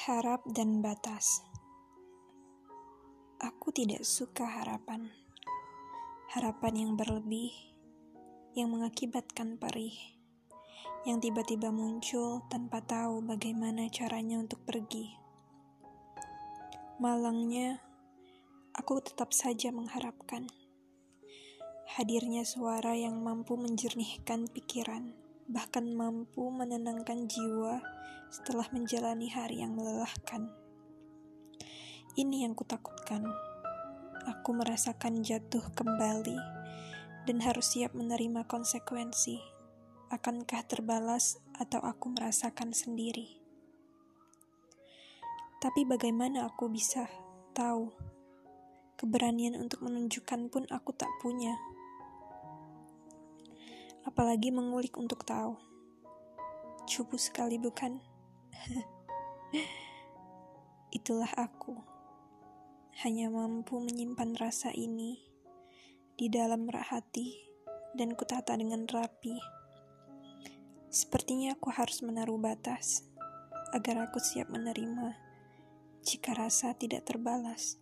Harap dan batas. Aku tidak suka harapan. Harapan yang berlebih, yang mengakibatkan perih, yang tiba-tiba muncul tanpa tahu bagaimana caranya untuk pergi. Malangnya, aku tetap saja mengharapkan hadirnya suara yang mampu menjernihkan pikiran, bahkan mampu menenangkan jiwa setelah menjalani hari yang melelahkan. Ini yang kutakutkan. Aku merasakan jatuh kembali dan harus siap menerima konsekuensi. Akankah terbalas atau aku merasakan sendiri? Tapi bagaimana aku bisa tahu? Keberanian untuk menunjukkan pun aku tak punya apalagi mengulik untuk tahu. Cupu sekali, bukan? Itulah aku, hanya mampu menyimpan rasa ini di dalam rak hati dan kutata dengan rapi. Sepertinya aku harus menaruh batas agar aku siap menerima jika rasa tidak terbalas.